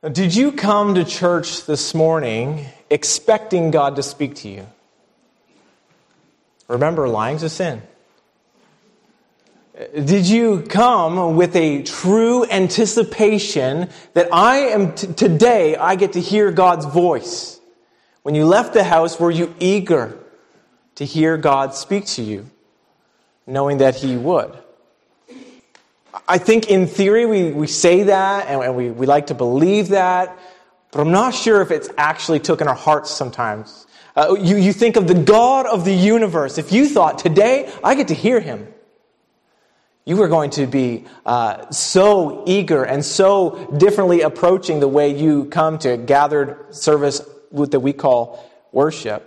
Did you come to church this morning expecting God to speak to you? Remember, lying's a sin. Did you come with a true anticipation that I am t- today I get to hear God's voice? When you left the house, were you eager to hear God speak to you, knowing that He would? I think in theory we, we say that and we, we like to believe that, but I'm not sure if it's actually took in our hearts sometimes. Uh, you, you think of the God of the universe. If you thought, today I get to hear him, you were going to be uh, so eager and so differently approaching the way you come to gathered service that we call worship.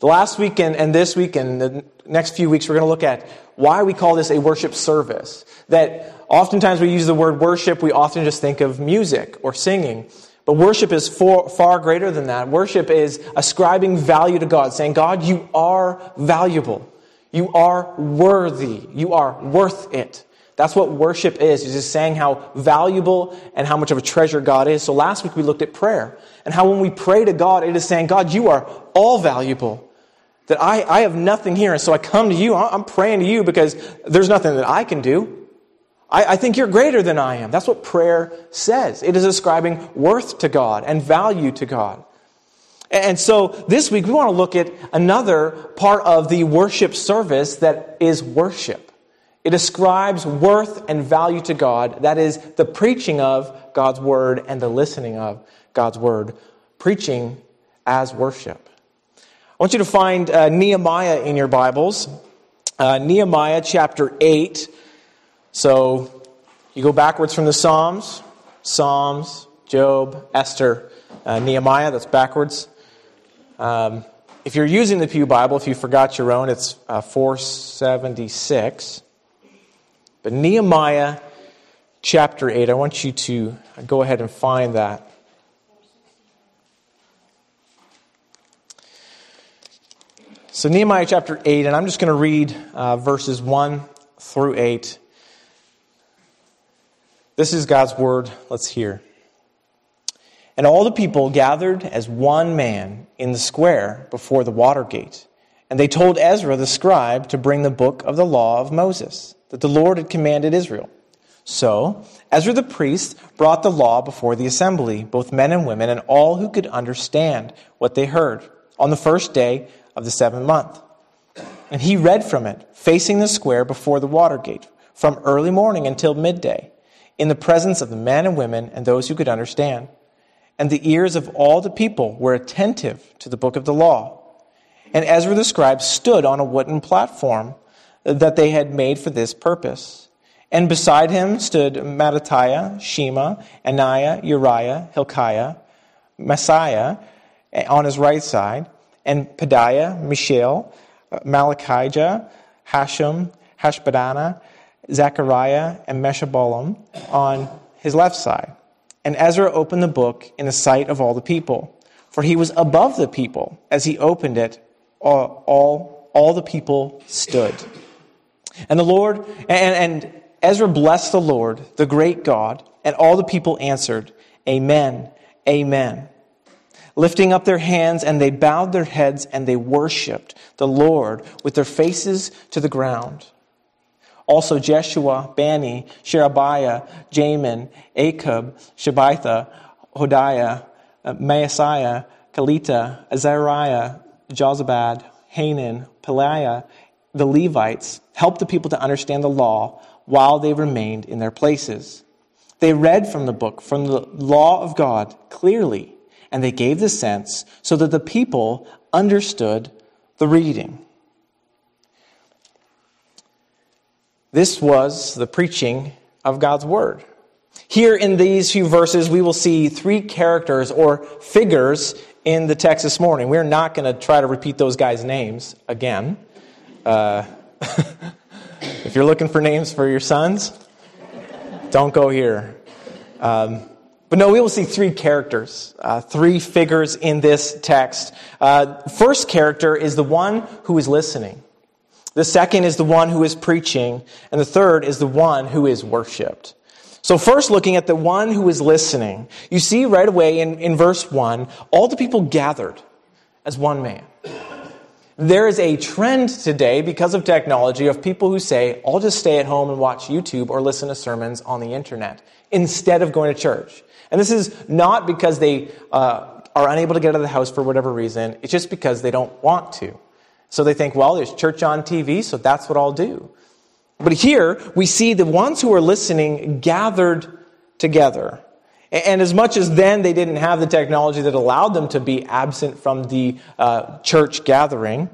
The last weekend and, and this weekend, the next few weeks, we're going to look at why we call this a worship service. That oftentimes we use the word worship, we often just think of music or singing. But worship is for, far greater than that. Worship is ascribing value to God, saying, God, you are valuable. You are worthy. You are worth it. That's what worship is. It's just saying how valuable and how much of a treasure God is. So last week we looked at prayer and how when we pray to God, it is saying, God, you are all valuable that I, I have nothing here, and so I come to you. I'm praying to you because there's nothing that I can do. I, I think you're greater than I am. That's what prayer says. It is ascribing worth to God and value to God. And so this week we want to look at another part of the worship service that is worship. It ascribes worth and value to God. That is the preaching of God's word and the listening of God's word. Preaching as worship. I want you to find uh, Nehemiah in your Bibles. Uh, Nehemiah chapter 8. So you go backwards from the Psalms Psalms, Job, Esther, uh, Nehemiah, that's backwards. Um, if you're using the Pew Bible, if you forgot your own, it's uh, 476. But Nehemiah chapter 8, I want you to go ahead and find that. So, Nehemiah chapter 8, and I'm just going to read uh, verses 1 through 8. This is God's word. Let's hear. And all the people gathered as one man in the square before the water gate. And they told Ezra the scribe to bring the book of the law of Moses, that the Lord had commanded Israel. So Ezra the priest brought the law before the assembly, both men and women, and all who could understand what they heard, on the first day of the seventh month. And he read from it, facing the square before the water gate, from early morning until midday, in the presence of the men and women and those who could understand. And the ears of all the people were attentive to the book of the law. And Ezra the scribe stood on a wooden platform that they had made for this purpose. And beside him stood Mattithiah, Shema, Ananiah, Uriah, Hilkiah, Maaseiah on his right side, and Pedaiah, Mishael, uh, Malchijah, Hashum, Hashbaddanah, Zechariah, and Meshullam on his left side. And Ezra opened the book in the sight of all the people, for he was above the people. As he opened it, all, all, all the people stood. And the Lord, and, and Ezra blessed the Lord, the great God, and all the people answered, Amen, Amen lifting up their hands, and they bowed their heads and they worshiped the Lord with their faces to the ground. Also, Jeshua, Bani, Sherebiah, Jamin, Akkub, Shabbatha, Hodiah, Maasiah, Maaseiah, Kelita, Azariah, Jozabad, Hanan, Pelaiah, the Levites, helped the people to understand the law while they remained in their places. They read from the book, from the law of God, clearly and they gave the sense so that the people understood the reading. This was the preaching of God's word. Here in these few verses, we will see three characters or figures in the text this morning. We're not going to try to repeat those guys' names again. Uh, if you're looking for names for your sons, don't go here. Um, but no, we will see three characters, uh, three figures in this text. Uh, first character is the one who is listening. The second is the one who is preaching. And the third is the one who is worshiped. So, first, looking at the one who is listening, you see right away in, in verse 1 all the people gathered as one man. There is a trend today because of technology of people who say, I'll just stay at home and watch YouTube or listen to sermons on the internet instead of going to church. And this is not because they uh, are unable to get out of the house for whatever reason, it's just because they don't want to. So they think, well, there's church on TV, so that's what I'll do. But here we see the ones who are listening gathered together. And as much as then they didn't have the technology that allowed them to be absent from the uh, church gathering,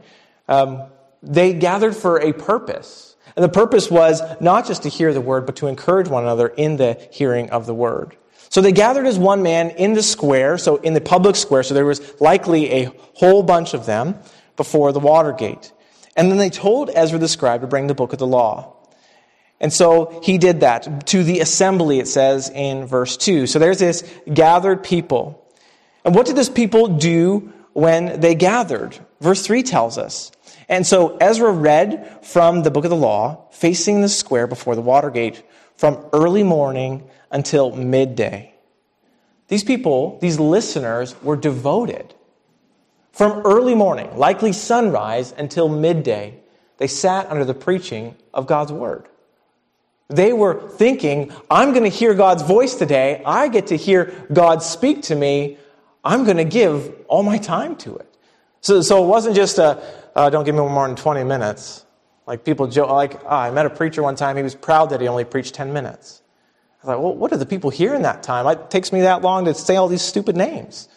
um, they gathered for a purpose. And the purpose was not just to hear the word, but to encourage one another in the hearing of the word. So they gathered as one man in the square, so in the public square, so there was likely a whole bunch of them before the water gate. And then they told Ezra the scribe to bring the book of the law. And so he did that to the assembly, it says in verse 2. So there's this gathered people. And what did this people do when they gathered? Verse 3 tells us. And so Ezra read from the book of the law, facing the square before the water gate, from early morning until midday. These people, these listeners, were devoted. From early morning, likely sunrise, until midday, they sat under the preaching of God's word. They were thinking, I'm going to hear God's voice today. I get to hear God speak to me. I'm going to give all my time to it. So, so it wasn't just a, uh, don't give me more than 20 minutes. Like people joke, like, oh, I met a preacher one time, he was proud that he only preached 10 minutes. I well, what do the people hear in that time? It takes me that long to say all these stupid names.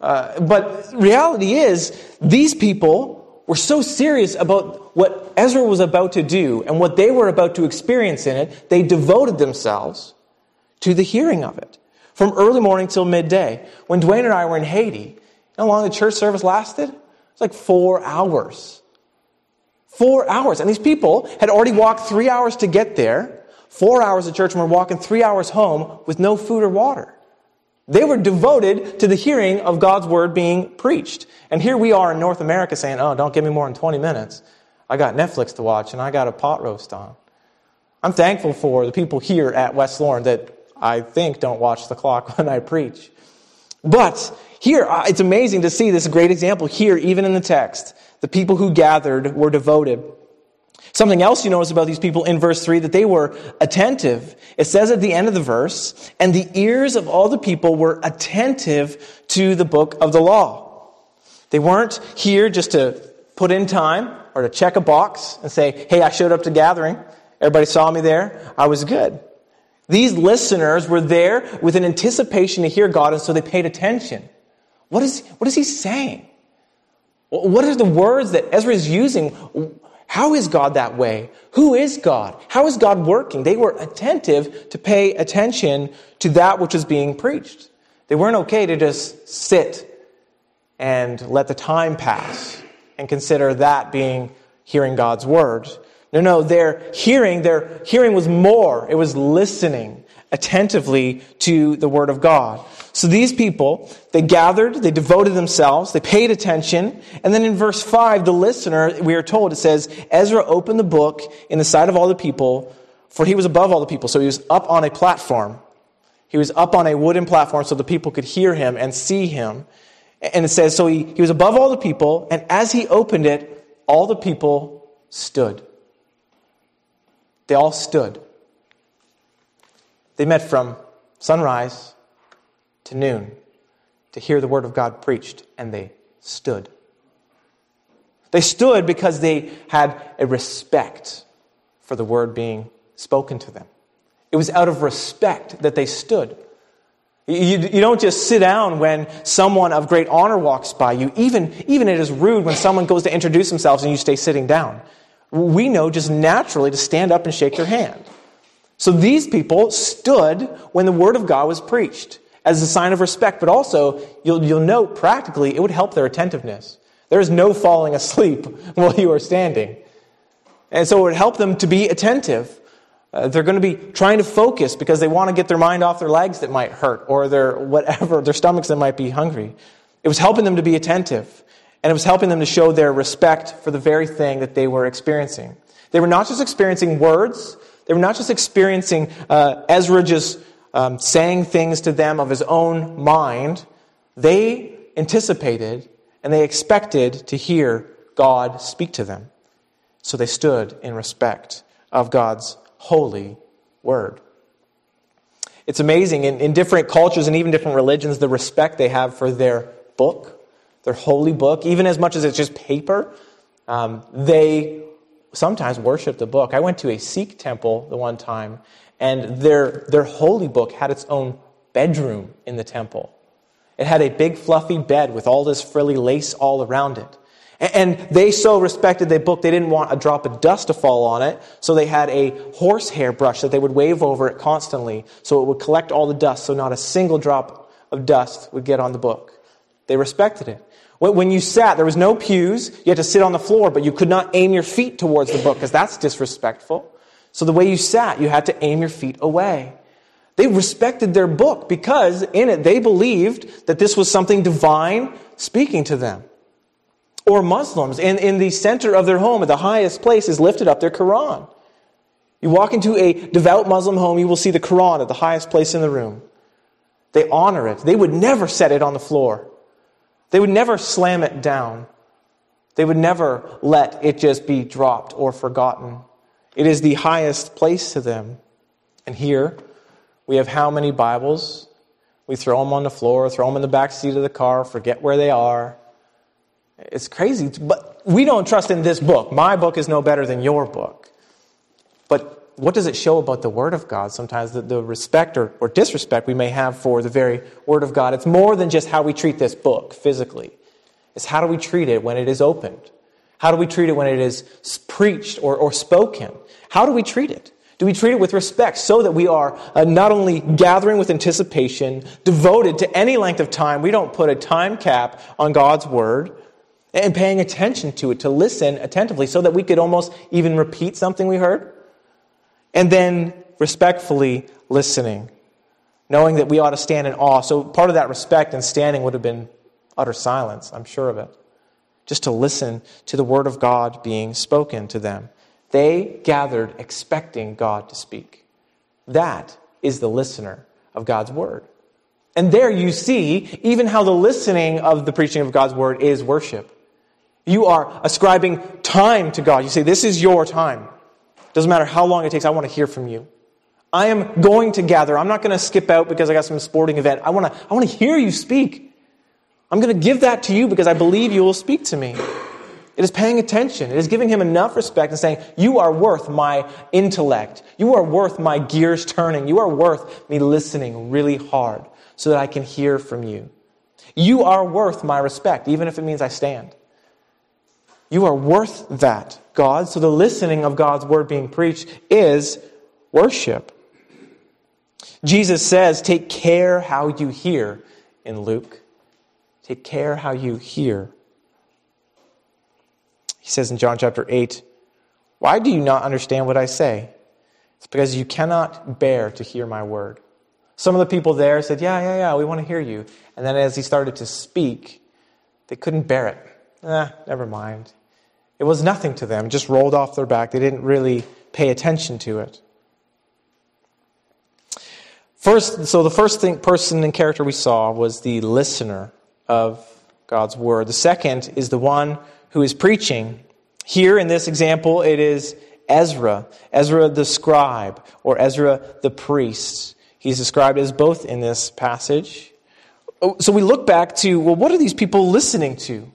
Uh, but reality is, these people were so serious about what Ezra was about to do and what they were about to experience in it, they devoted themselves to the hearing of it. From early morning till midday. When Dwayne and I were in Haiti, how long the church service lasted? It was like four hours. Four hours. And these people had already walked three hours to get there, four hours of church, and were walking three hours home with no food or water. They were devoted to the hearing of God's word being preached. And here we are in North America saying, oh, don't give me more than 20 minutes. I got Netflix to watch and I got a pot roast on. I'm thankful for the people here at West Lorne that I think don't watch the clock when I preach. But here, uh, it's amazing to see this great example here, even in the text. The people who gathered were devoted. Something else you notice about these people in verse 3 that they were attentive. It says at the end of the verse, and the ears of all the people were attentive to the book of the law. They weren't here just to put in time or to check a box and say, hey, I showed up to gathering. Everybody saw me there. I was good. These listeners were there with an anticipation to hear God, and so they paid attention. What is, what is he saying? What are the words that Ezra is using? How is God that way? Who is God? How is God working? They were attentive to pay attention to that which was being preached. They weren't okay to just sit and let the time pass and consider that being hearing God's word. No, no, their hearing, their hearing was more. It was listening attentively to the word of God. So these people, they gathered, they devoted themselves, they paid attention. And then in verse 5, the listener, we are told, it says, Ezra opened the book in the sight of all the people, for he was above all the people. So he was up on a platform. He was up on a wooden platform so the people could hear him and see him. And it says, so he, he was above all the people, and as he opened it, all the people stood. They all stood. They met from sunrise to noon to hear the word of God preached, and they stood. They stood because they had a respect for the word being spoken to them. It was out of respect that they stood. You, you don't just sit down when someone of great honor walks by you. Even, even it is rude when someone goes to introduce themselves and you stay sitting down. We know just naturally to stand up and shake their hand. So these people stood when the word of God was preached as a sign of respect, but also you'll, you'll note practically it would help their attentiveness. There is no falling asleep while you are standing. And so it would help them to be attentive. Uh, they're going to be trying to focus because they want to get their mind off their legs that might hurt or their whatever, their stomachs that might be hungry. It was helping them to be attentive. And it was helping them to show their respect for the very thing that they were experiencing. They were not just experiencing words, They were not just experiencing uh, Ezra just um, saying things to them of his own mind. They anticipated and they expected to hear God speak to them. So they stood in respect of God's holy word. It's amazing in, in different cultures and even different religions the respect they have for their book, their holy book, even as much as it's just paper. Um, they sometimes worship the book. I went to a Sikh temple the one time, and their, their holy book had its own bedroom in the temple. It had a big fluffy bed with all this frilly lace all around it. And they so respected their book, they didn't want a drop of dust to fall on it, so they had a horsehair brush that they would wave over it constantly, so it would collect all the dust, so not a single drop of dust would get on the book. They respected it. When you sat, there was no pews, you had to sit on the floor, but you could not aim your feet towards the book, because that's disrespectful. So the way you sat, you had to aim your feet away. They respected their book because in it they believed that this was something divine speaking to them or Muslims. In, in the center of their home, at the highest place, is lifted up their Quran. You walk into a devout Muslim home, you will see the Quran at the highest place in the room. They honor it. They would never set it on the floor. They would never slam it down. They would never let it just be dropped or forgotten. It is the highest place to them. And here, we have how many Bibles? We throw them on the floor, throw them in the back seat of the car, forget where they are. It's crazy, but we don't trust in this book. My book is no better than your book. But what does it show about the Word of God? Sometimes the, the respect or, or disrespect we may have for the very Word of God. It's more than just how we treat this book physically. It's how do we treat it when it is opened? How do we treat it when it is preached or, or spoken? How do we treat it? Do we treat it with respect so that we are uh, not only gathering with anticipation, devoted to any length of time, we don't put a time cap on God's word, and paying attention to it, to listen attentively, so that we could almost even repeat something we heard. And then respectfully listening, knowing that we ought to stand in awe. So part of that respect and standing would have been utter silence, I'm sure of it. Just to listen to the word of God being spoken to them. They gathered expecting God to speak. That is the listener of God's word. And there you see even how the listening of the preaching of God's word is worship. You are ascribing time to God. You say, This is your time. Doesn't matter how long it takes, I want to hear from you. I am going to gather. I'm not going to skip out because I got some sporting event. I want to, I want to hear you speak. I'm going to give that to you because I believe you will speak to me. It is paying attention. It is giving him enough respect and saying, You are worth my intellect. You are worth my gears turning. You are worth me listening really hard so that I can hear from you. You are worth my respect, even if it means I stand. You are worth that, God. So the listening of God's word being preached is worship. Jesus says, Take care how you hear in Luke. Take care how you hear. He says in John chapter 8, Why do you not understand what I say? It's because you cannot bear to hear my word. Some of the people there said, Yeah, yeah, yeah, we want to hear you. And then as he started to speak, they couldn't bear it. Eh, never mind. It was nothing to them, just rolled off their back. They didn't really pay attention to it. First, so the first thing, person and character we saw was the listener of God's word. The second is the one who is preaching. Here in this example, it is Ezra, Ezra the scribe, or Ezra the priest. He's described as both in this passage. Oh, so we look back to, well, what are these people listening to?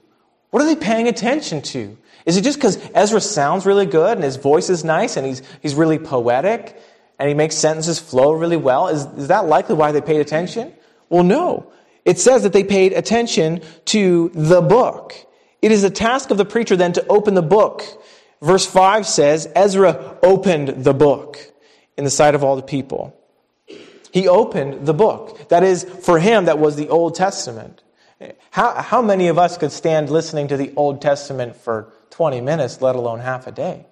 What are they paying attention to? Is it just because Ezra sounds really good and his voice is nice and he's, he's really poetic and he makes sentences flow really well? Is, is that likely why they paid attention? Well, no. It says that they paid attention to the book. It is a task of the preacher then to open the book. Verse 5 says, Ezra opened the book in the sight of all the people. He opened the book. That is, for him, that was the Old Testament. How, how many of us could stand listening to the Old Testament for 20 minutes, let alone half a day.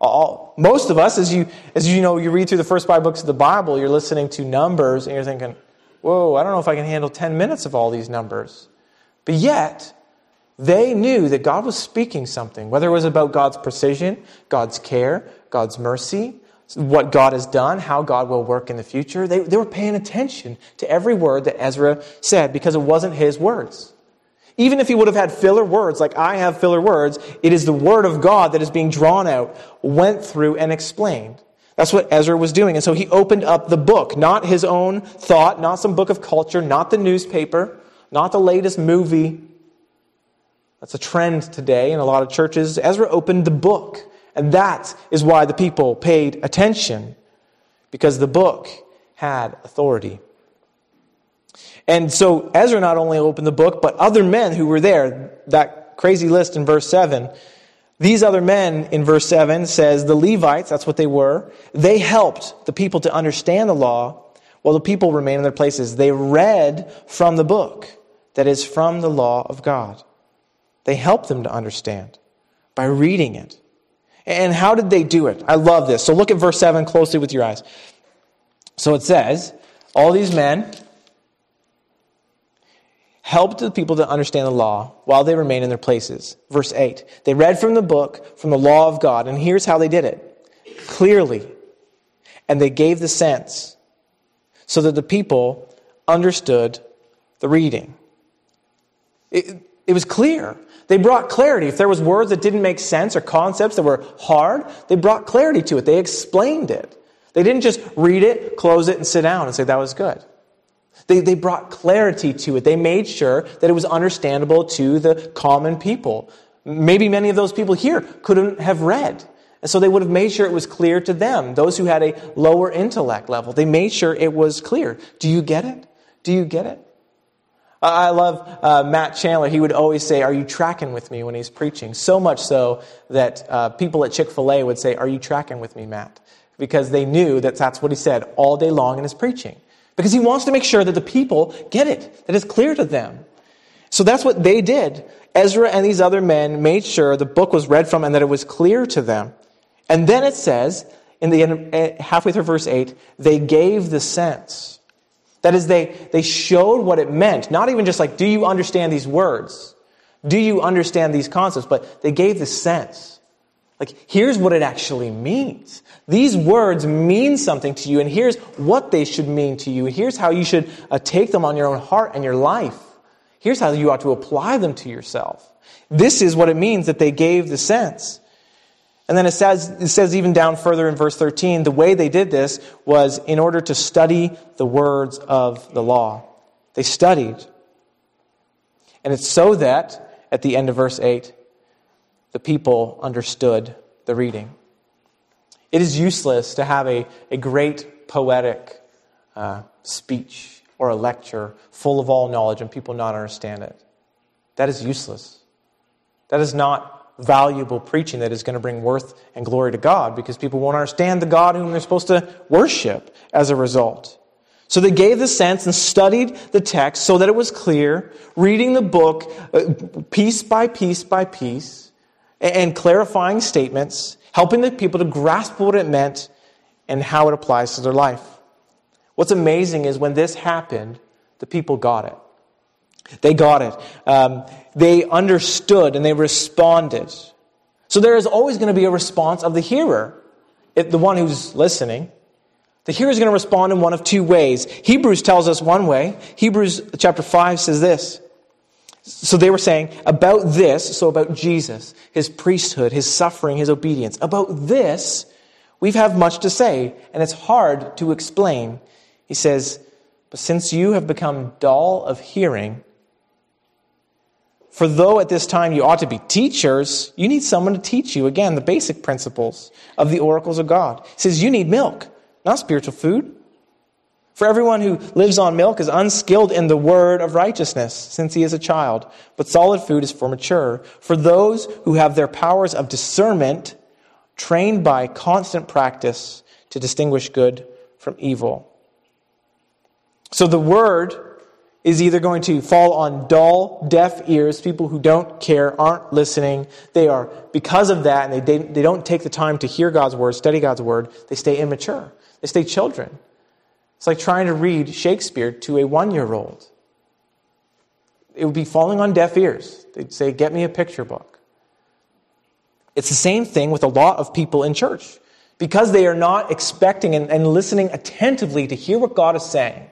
All, most of us, as you, as you know, you read through the first five books of the Bible, you're listening to numbers and you're thinking, whoa, I don't know if I can handle 10 minutes of all these numbers. But yet, they knew that God was speaking something, whether it was about God's precision, God's care, God's mercy, what God has done, how God will work in the future. They, they were paying attention to every word that Ezra said because it wasn't his words. Even if he would have had filler words, like I have filler words, it is the word of God that is being drawn out, went through, and explained. That's what Ezra was doing. And so he opened up the book, not his own thought, not some book of culture, not the newspaper, not the latest movie. That's a trend today in a lot of churches. Ezra opened the book. And that is why the people paid attention, because the book had authority. And so Ezra not only opened the book, but other men who were there, that crazy list in verse 7, these other men in verse 7 says the Levites, that's what they were, they helped the people to understand the law while the people remained in their places. They read from the book that is from the law of God. They helped them to understand by reading it. And how did they do it? I love this. So look at verse 7 closely with your eyes. So it says, all these men helped the people to understand the law while they remained in their places. Verse 8. They read from the book, from the law of God, and here's how they did it clearly. And they gave the sense so that the people understood the reading. It, it was clear. They brought clarity. If there was words that didn't make sense or concepts that were hard, they brought clarity to it. They explained it. They didn't just read it, close it, and sit down and say that was good. They, they brought clarity to it. They made sure that it was understandable to the common people. Maybe many of those people here couldn't have read. And so they would have made sure it was clear to them, those who had a lower intellect level. They made sure it was clear. Do you get it? Do you get it? I love uh, Matt Chandler. He would always say, Are you tracking with me when he's preaching? So much so that uh, people at Chick-fil-A would say, Are you tracking with me, Matt? Because they knew that that's what he said all day long in his preaching because he wants to make sure that the people get it, that it's clear to them. So that's what they did. Ezra and these other men made sure the book was read from and that it was clear to them. And then it says, in the end, eh, halfway through verse 8, they gave the sense. That is, they, they showed what it meant. Not even just like, do you understand these words? Do you understand these concepts? But they gave the sense. Like, here's what it actually means. These words mean something to you, and here's what they should mean to you. Here's how you should uh, take them on your own heart and your life. Here's how you ought to apply them to yourself. This is what it means that they gave the sense. And then it says, it says even down further in verse 13, the way they did this was in order to study the words of the law. They studied. And it's so that, at the end of verse 8, the people understood the reading. It is useless to have a, a great poetic uh, speech or a lecture full of all knowledge and people not understand it. That is useless. That is not valuable preaching that is going to bring worth and glory to God because people won't understand the God whom they're supposed to worship as a result. So they gave the sense and studied the text so that it was clear, reading the book uh, piece by piece by piece, and clarifying statements helping the people to grasp what it meant and how it applies to their life. What's amazing is when this happened, the people got it. They got it. Um, they understood and they responded. So there is always going to be a response of the hearer, the one who's listening. The hearer is going to respond in one of two ways. Hebrews tells us one way. Hebrews chapter 5 says this so they were saying about this, so about Jesus, his priesthood, his suffering, his obedience. About this, we have much to say, and it's hard to explain. He says, But since you have become dull of hearing, for though at this time you ought to be teachers, you need someone to teach you, again, the basic principles of the oracles of God. He says, You need milk, not spiritual food. For everyone who lives on milk is unskilled in the word of righteousness, since he is a child, but solid food is for mature. For those who have their powers of discernment trained by constant practice to distinguish good from evil. So the word is either going to fall on dull, deaf ears, people who don't care, aren't listening. They are, because of that, and they, they don't take the time to hear God's word, study God's word, they stay immature. They stay children. It's like trying to read Shakespeare to a one year old. It would be falling on deaf ears. They'd say, Get me a picture book. It's the same thing with a lot of people in church. because they are not expecting and, and listening attentively to hear what God is saying.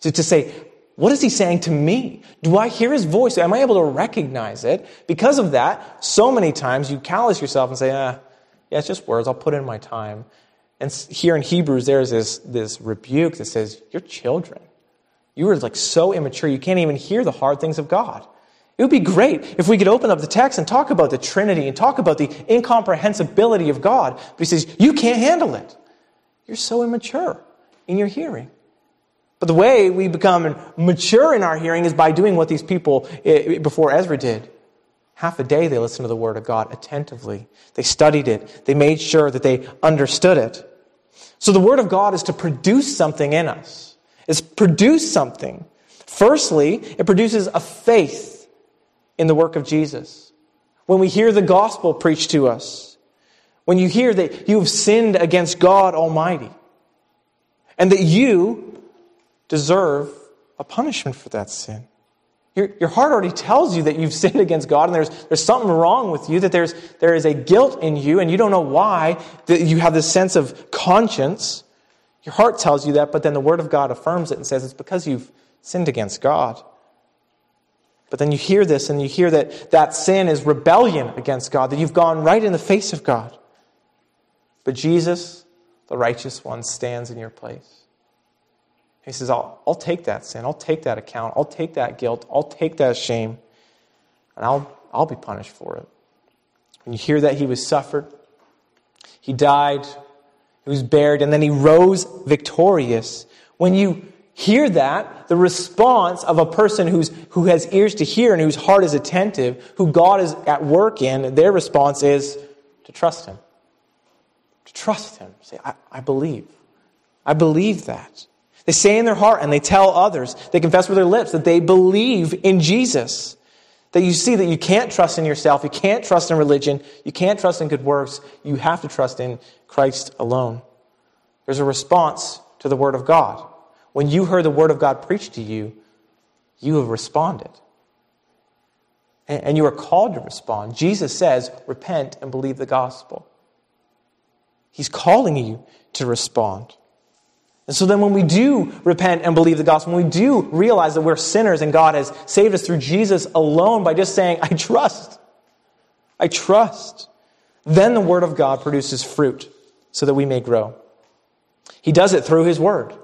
To, to say, what is he saying to me? Do I hear his voice? Am I able to recognize it? Because of that, so many times you callous yourself and say, ah, yeah, it's just words. I'll put in my time. And here in Hebrews, there's this, this rebuke that says, You're children. You are like so immature, you can't even hear the hard things of God. It would be great if we could open up the text and talk about the Trinity and talk about the incomprehensibility of God. But he says, You can't handle it. You're so immature in your hearing. But the way we become mature in our hearing is by doing what these people eh, before Ezra did. Half a day they listened to the Word of God attentively. They studied it. They made sure that they understood it. So the Word of God is to produce something in us. It's produce something. Firstly, it produces a faith in the work of Jesus. When we hear the gospel preached to us, when you hear that you have sinned against God Almighty, and that you deserve a punishment for that sin. Your, your heart already tells you that you've sinned against God and there's, there's something wrong with you, that there's, there is a guilt in you and you don't know why, that you have this sense of conscience. Your heart tells you that, but then the Word of God affirms it and says it's because you've sinned against God. But then you hear this and you hear that that sin is rebellion against God, that you've gone right in the face of God. But Jesus, the righteous one, stands in your place. He says, I'll, I'll take that sin. I'll take that account. I'll take that guilt. I'll take that shame. And I'll, I'll be punished for it. When you hear that he was suffered, he died, he was buried, and then he rose victorious. When you hear that, the response of a person who's, who has ears to hear and whose heart is attentive, who God is at work in, their response is to trust him. To trust him. Say, I, I believe. I believe that. They say in their heart and they tell others, they confess with their lips that they believe in Jesus. That you see that you can't trust in yourself, you can't trust in religion, you can't trust in good works, you have to trust in Christ alone. There's a response to the Word of God. When you heard the Word of God preached to you, you have responded. And you are called to respond. Jesus says, repent and believe the gospel. He's calling you to respond. And so then when we do repent and believe the gospel, when we do realize that we're sinners and God has saved us through Jesus alone by just saying, I trust, I trust, then the word of God produces fruit so that we may grow. He does it through his word.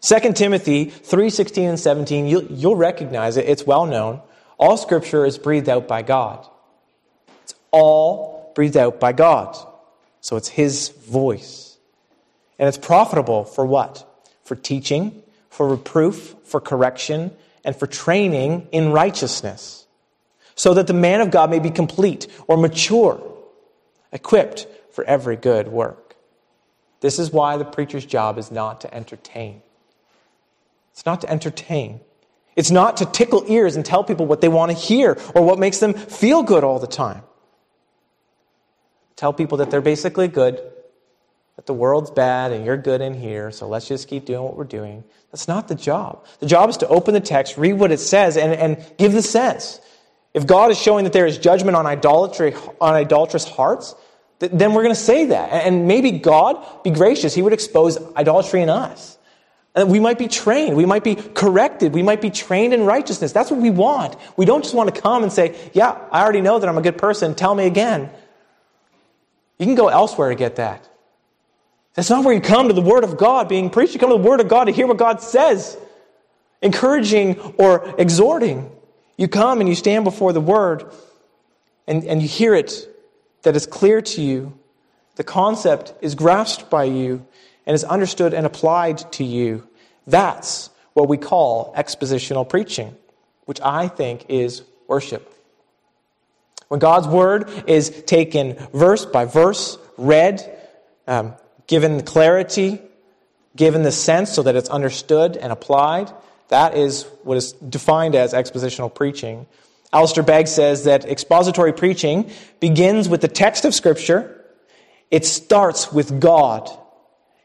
2 Timothy 3:16 and 17, you'll, you'll recognize it. It's well known. All scripture is breathed out by God. It's all breathed out by God. So it's his voice. And it's profitable for what? For teaching, for reproof, for correction, and for training in righteousness, so that the man of God may be complete or mature, equipped for every good work. This is why the preacher's job is not to entertain. It's not to entertain. It's not to tickle ears and tell people what they want to hear or what makes them feel good all the time. Tell people that they're basically good the world's bad and you're good in here, so let's just keep doing what we're doing. That's not the job. The job is to open the text, read what it says, and, and give the sense. If God is showing that there is judgment on idolatry, on idolatrous hearts, th- then we're going to say that. And maybe God, be gracious, He would expose idolatry in us. And we might be trained. We might be corrected. We might be trained in righteousness. That's what we want. We don't just want to come and say, Yeah, I already know that I'm a good person. Tell me again. You can go elsewhere to get that. That's not where you come to the Word of God being preached. You come to the Word of God to hear what God says, encouraging or exhorting. You come and you stand before the Word and, and you hear it that is clear to you. The concept is grasped by you and is understood and applied to you. That's what we call expositional preaching, which I think is worship. When God's Word is taken verse by verse, read, um, given clarity, given the sense so that it's understood and applied. That is what is defined as expositional preaching. Alistair Begg says that expository preaching begins with the text of Scripture, it starts with God,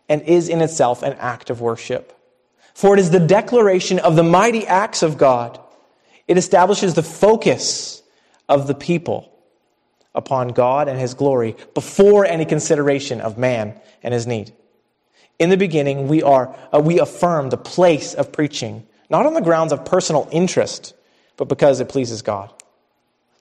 and is in itself an act of worship. For it is the declaration of the mighty acts of God. It establishes the focus of the people upon God and His glory before any consideration of man and his need. In the beginning, we, are, uh, we affirm the place of preaching, not on the grounds of personal interest, but because it pleases God.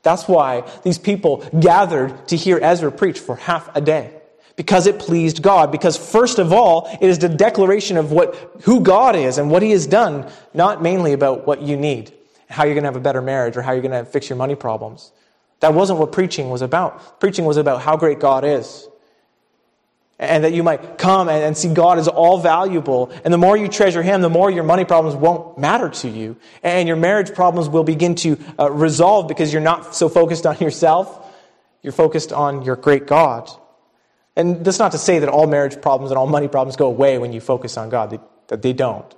That's why these people gathered to hear Ezra preach for half a day. Because it pleased God. Because first of all, it is the declaration of what, who God is and what He has done, not mainly about what you need, how you're going to have a better marriage or how you're going to fix your money problems. That wasn't what preaching was about. Preaching was about how great God is and that you might come and, see God as all valuable. And the more you treasure Him, the more your money problems won't matter to you. And your marriage problems will begin to uh, resolve because you're not so focused on yourself. You're focused on your great God. And that's not to say that all marriage problems and all money problems go away when you focus on God, they, that they don't.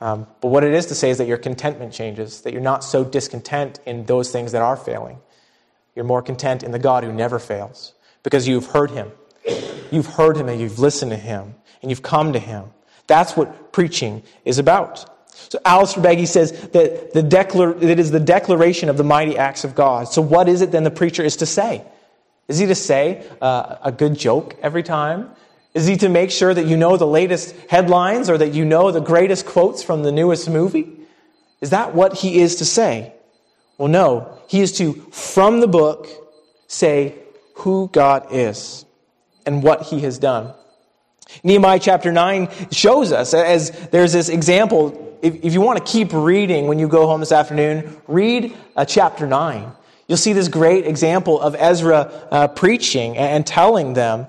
Um, but what it is to say is that your contentment changes, that you're not so discontent in those things that are failing. You're more content in the God who never fails because you've heard Him You've heard him and you've listened to him and you've come to him. That's what preaching is about. So Alistair Beggy says that the declar- it is the declaration of the mighty acts of God. So what is it then the preacher is to say? Is he to say uh, a good joke every time? Is he to make sure that you know the latest headlines or that you know the greatest quotes from the newest movie? Is that what he is to say? Well, no. He is to, from the book, say who God is and what he has done. Nehemiah chapter 9 shows us, as there's this example, if, if you want to keep reading when you go home this afternoon, read uh, chapter 9. You'll see this great example of Ezra uh, preaching and telling them.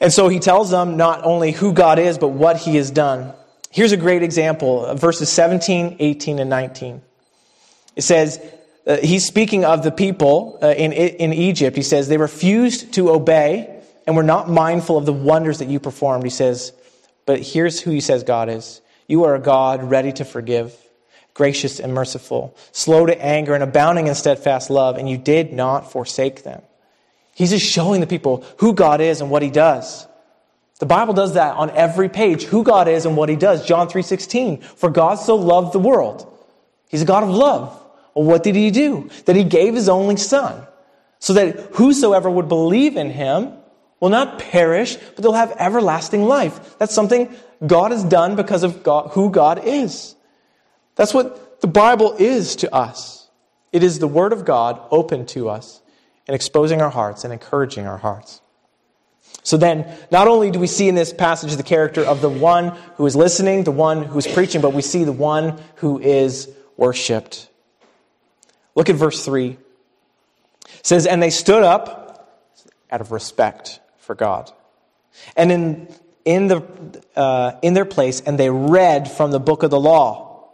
And so he tells them not only who God is, but what he has done. Here's a great example verses 17, 18, and 19. It says, uh, he's speaking of the people uh, in, in Egypt. He says, they refused to obey and we're not mindful of the wonders that you performed. He says, but here's who he says God is. You are a God ready to forgive, gracious and merciful, slow to anger and abounding in steadfast love, and you did not forsake them. He's just showing the people who God is and what he does. The Bible does that on every page, who God is and what he does. John 3:16, for God so loved the world. He's a God of love. Well, what did he do? That he gave his only son, so that whosoever would believe in him will not perish, but they'll have everlasting life. That's something God has done because of God, who God is. That's what the Bible is to us. It is the Word of God open to us and exposing our hearts and encouraging our hearts. So then, not only do we see in this passage the character of the one who is listening, the one who is preaching, but we see the one who is worshiped. Look at verse 3. It says, And they stood up out of respect for God. And in, in, the, uh, in their place, and they read from the book of the law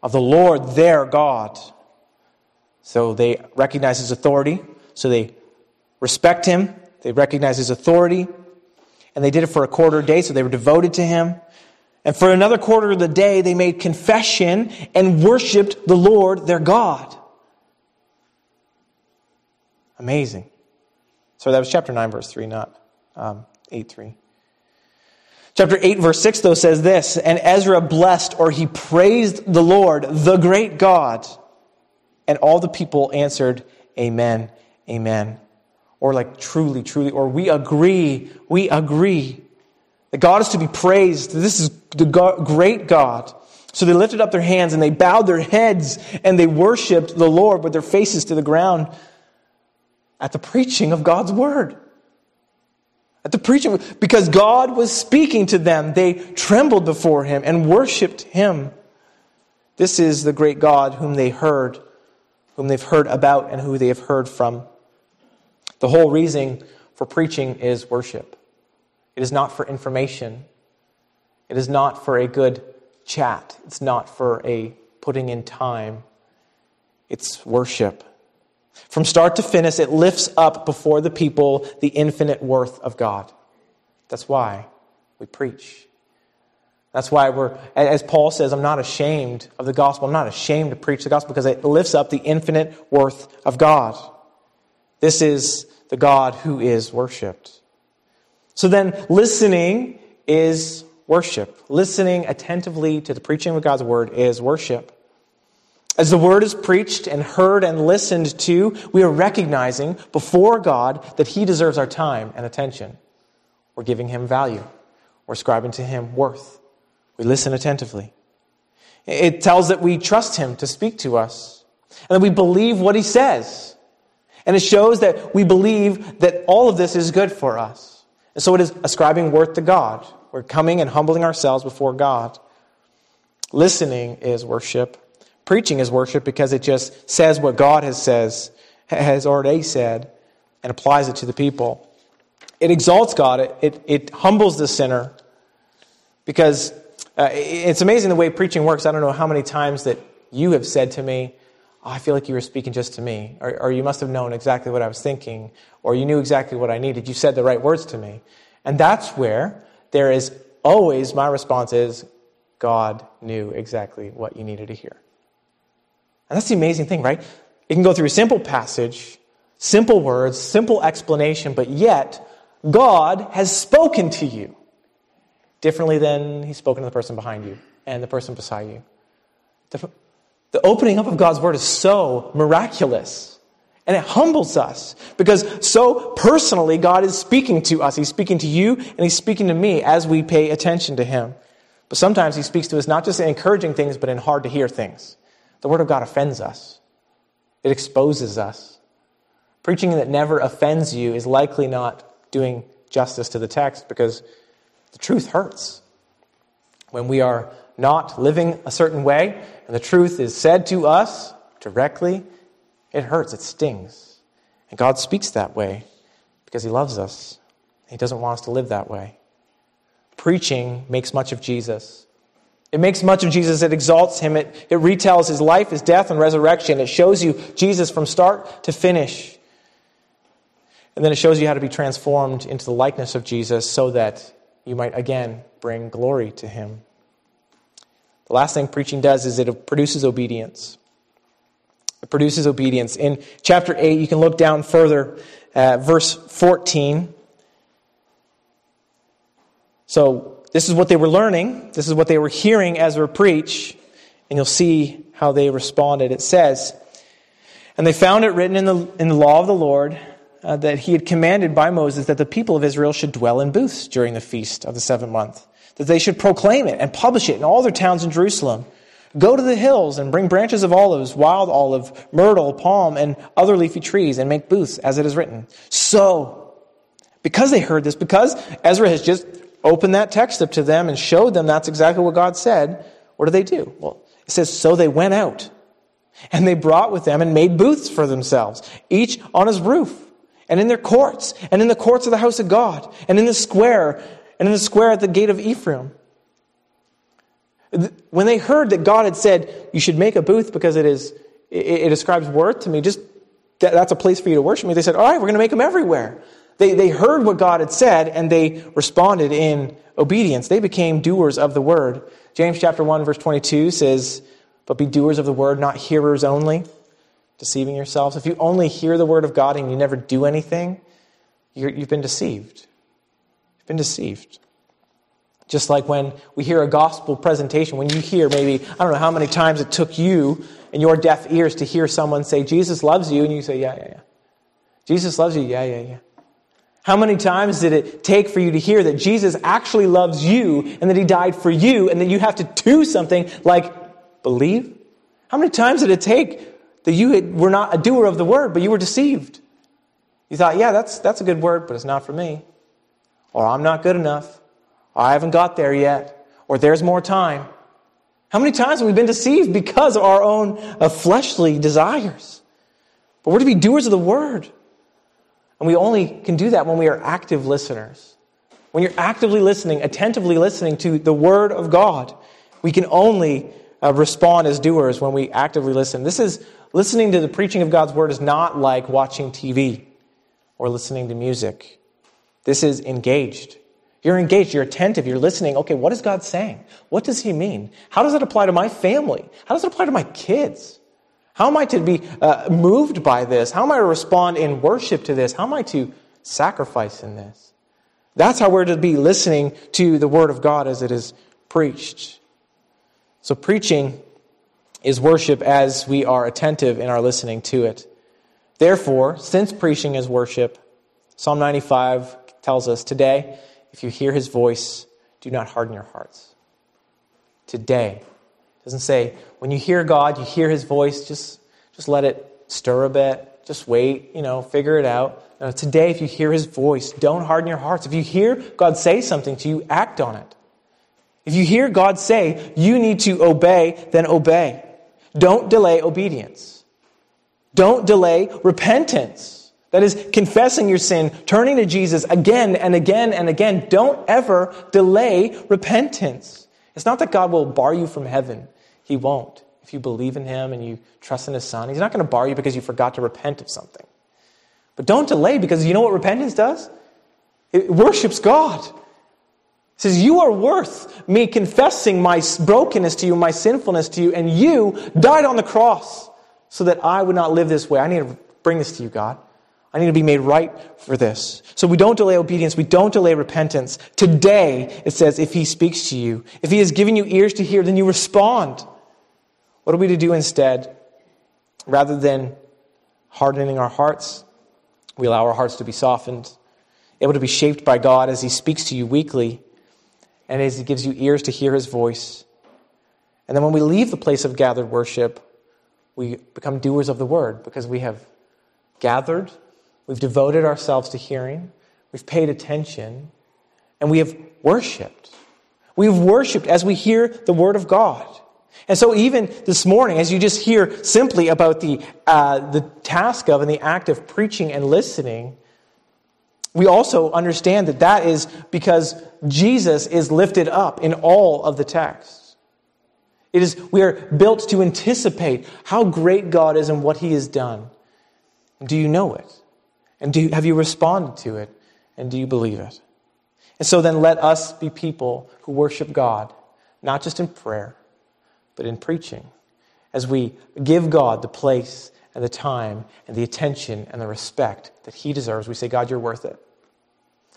of the Lord their God. So they recognize his authority. So they respect him. They recognize his authority. And they did it for a quarter day, so they were devoted to him. And for another quarter of the day, they made confession and worshiped the Lord their God. Amazing. So that was chapter 9, verse 3, not um, 8 3. Chapter 8, verse 6, though, says this And Ezra blessed, or he praised the Lord, the great God. And all the people answered, Amen, Amen. Or like, truly, truly, or we agree, we agree. That God is to be praised. This is the God, great God. So they lifted up their hands and they bowed their heads and they worshiped the Lord with their faces to the ground at the preaching of God's word. At the preaching, because God was speaking to them, they trembled before him and worshiped him. This is the great God whom they heard, whom they've heard about, and who they have heard from. The whole reason for preaching is worship. It is not for information. It is not for a good chat. It's not for a putting in time. It's worship. From start to finish, it lifts up before the people the infinite worth of God. That's why we preach. That's why we're, as Paul says, I'm not ashamed of the gospel. I'm not ashamed to preach the gospel because it lifts up the infinite worth of God. This is the God who is worshiped. So then, listening is worship. Listening attentively to the preaching of God's word is worship. As the word is preached and heard and listened to, we are recognizing before God that He deserves our time and attention. we're giving him value. We're ascribing to him worth. We listen attentively. It tells that we trust him to speak to us and that we believe what he says. And it shows that we believe that all of this is good for us. And so it is ascribing worth to God. We're coming and humbling ourselves before God. Listening is worship. Preaching is worship because it just says what God has says, has already said, and applies it to the people. It exalts God. It, it, it humbles the sinner because uh, it's amazing the way preaching works. I don't know how many times that you have said to me, oh, I feel like you were speaking just to me, or, or you must have known exactly what I was thinking, or you knew exactly what I needed. You said the right words to me. And that's where there is always, my response is, God knew exactly what you needed to hear. And that's the amazing thing, right? It can go through a simple passage, simple words, simple explanation, but yet God has spoken to you differently than he's spoken to the person behind you and the person beside you. The, the opening up of God's word is so miraculous. And it humbles us because so personally God is speaking to us. He's speaking to you and He's speaking to me as we pay attention to Him. But sometimes He speaks to us not just in encouraging things, but in hard to hear things. The Word of God offends us, it exposes us. Preaching that never offends you is likely not doing justice to the text because the truth hurts. When we are not living a certain way and the truth is said to us directly, it hurts, it stings. And God speaks that way because He loves us. He doesn't want us to live that way. Preaching makes much of Jesus. It makes much of Jesus. It exalts him. It, it retells his life, his death, and resurrection. It shows you Jesus from start to finish. And then it shows you how to be transformed into the likeness of Jesus so that you might again bring glory to him. The last thing preaching does is it produces obedience. It produces obedience. In chapter 8, you can look down further, uh, verse 14. So, this is what they were learning. This is what they were hearing as we preach. And you'll see how they responded. It says, And they found it written in the, in the law of the Lord uh, that he had commanded by Moses that the people of Israel should dwell in booths during the feast of the seventh month, that they should proclaim it and publish it in all their towns in Jerusalem. Go to the hills and bring branches of olives, wild olive, myrtle, palm, and other leafy trees, and make booths, as it is written. So, because they heard this, because Ezra has just opened that text up to them and showed them that's exactly what God said, what do they do? Well, it says, So they went out, and they brought with them and made booths for themselves, each on his roof and in their courts, and in the courts of the house of God, and in the square, and in the square at the gate of Ephraim. When they heard that God had said, You should make a booth because it is it, it ascribes worth to me, just that, that's a place for you to worship me, they said, All right, we're going to make them everywhere. They, they heard what God had said and they responded in obedience. They became doers of the word. James chapter 1, verse 22 says, But be doers of the word, not hearers only deceiving yourselves. If you only hear the word of God and you never do anything, you have been deceived. You've been deceived. Just like when we hear a gospel presentation, when you hear maybe, I don't know how many times it took you and your deaf ears to hear someone say, Jesus loves you, and you say, Yeah, yeah, yeah. Jesus loves you, yeah, yeah, yeah. How many times did it take for you to hear that Jesus actually loves you and that he died for you and that you have to do something like believe? How many times did it take that you were not a doer of the word, but you were deceived. You thought, yeah, that's, that's a good word, but it's not for me. Or I'm not good enough. Or I haven't got there yet. Or there's more time. How many times have we been deceived because of our own uh, fleshly desires? But we're to be doers of the word. And we only can do that when we are active listeners. When you're actively listening, attentively listening to the word of God, we can only uh, respond as doers when we actively listen. This is Listening to the preaching of God's word is not like watching TV or listening to music. This is engaged. You're engaged, you're attentive, you're listening. Okay, what is God saying? What does He mean? How does it apply to my family? How does it apply to my kids? How am I to be uh, moved by this? How am I to respond in worship to this? How am I to sacrifice in this? That's how we're to be listening to the Word of God as it is preached. So, preaching is worship as we are attentive in our listening to it. Therefore, since preaching is worship, Psalm 95 tells us today, if you hear his voice, do not harden your hearts. Today. It doesn't say, when you hear God, you hear his voice, just, just let it stir a bit. Just wait, you know, figure it out. No, today, if you hear his voice, don't harden your hearts. If you hear God say something to you, act on it. If you hear God say you need to obey, then obey. Don't delay obedience. Don't delay repentance. That is confessing your sin, turning to Jesus again and again and again. Don't ever delay repentance. It's not that God will bar you from heaven. He won't. If you believe in Him and you trust in His Son, He's not going to bar you because you forgot to repent of something. But don't delay because you know what repentance does? It worships God. It says, You are worth me confessing my brokenness to you, my sinfulness to you, and you died on the cross so that I would not live this way. I need to bring this to you, God. I need to be made right for this. So we don't delay obedience. We don't delay repentance. Today, it says, if he speaks to you, if he has given you ears to hear, then you respond. What are we to do instead? Rather than hardening our hearts, we allow our hearts to be softened, able to be shaped by God as he speaks to you weekly and as he gives you ears to hear his voice. And then when we leave the place of gathered worship, we become doers of the word because we have gathered We've devoted ourselves to hearing. We've paid attention. And we have worshiped. We've worshiped as we hear the Word of God. And so, even this morning, as you just hear simply about the, uh, the task of and the act of preaching and listening, we also understand that that is because Jesus is lifted up in all of the texts. It is, we are built to anticipate how great God is and what He has done. Do you know it? And do, have you responded to it? And do you believe it? And so then let us be people who worship God, not just in prayer, but in preaching, as we give God the place and the time and the attention and the respect that He deserves. We say, God, you're worth it.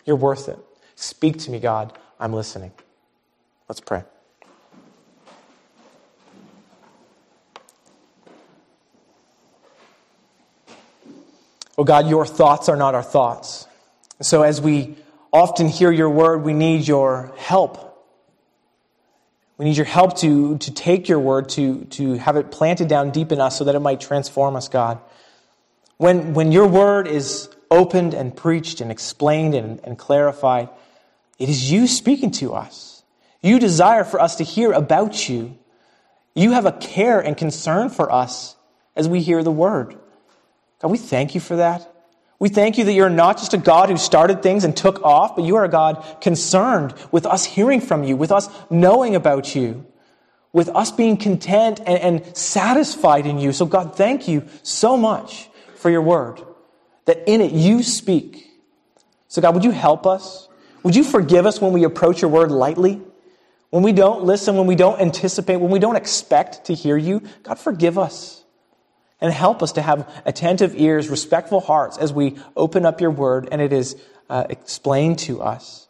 You're worth it. Speak to me, God. I'm listening. Let's pray. Oh God, your thoughts are not our thoughts. So as we often hear your word, we need your help. We need your help to, to take your word, to, to have it planted down deep in us so that it might transform us, God. When, when your word is opened and preached and explained and, and clarified, it is you speaking to us. You desire for us to hear about you. You have a care and concern for us as we hear the word. God, we thank you for that. We thank you that you're not just a God who started things and took off, but you are a God concerned with us hearing from you, with us knowing about you, with us being content and, and satisfied in you. So, God, thank you so much for your word, that in it you speak. So, God, would you help us? Would you forgive us when we approach your word lightly? When we don't listen, when we don't anticipate, when we don't expect to hear you? God, forgive us and help us to have attentive ears, respectful hearts as we open up your word and it is uh, explained to us.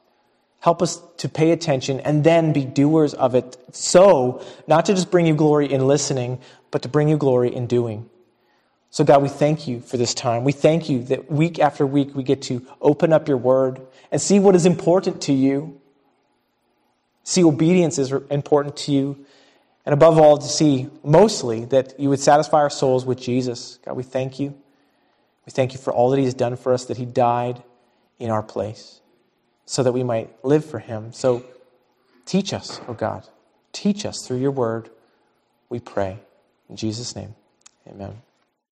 Help us to pay attention and then be doers of it. So, not to just bring you glory in listening, but to bring you glory in doing. So, God, we thank you for this time. We thank you that week after week we get to open up your word and see what is important to you. See, obedience is important to you. And above all, to see mostly that you would satisfy our souls with Jesus. God, we thank you. We thank you for all that He has done for us, that He died in our place so that we might live for Him. So teach us, oh God. Teach us through your word, we pray. In Jesus' name, amen.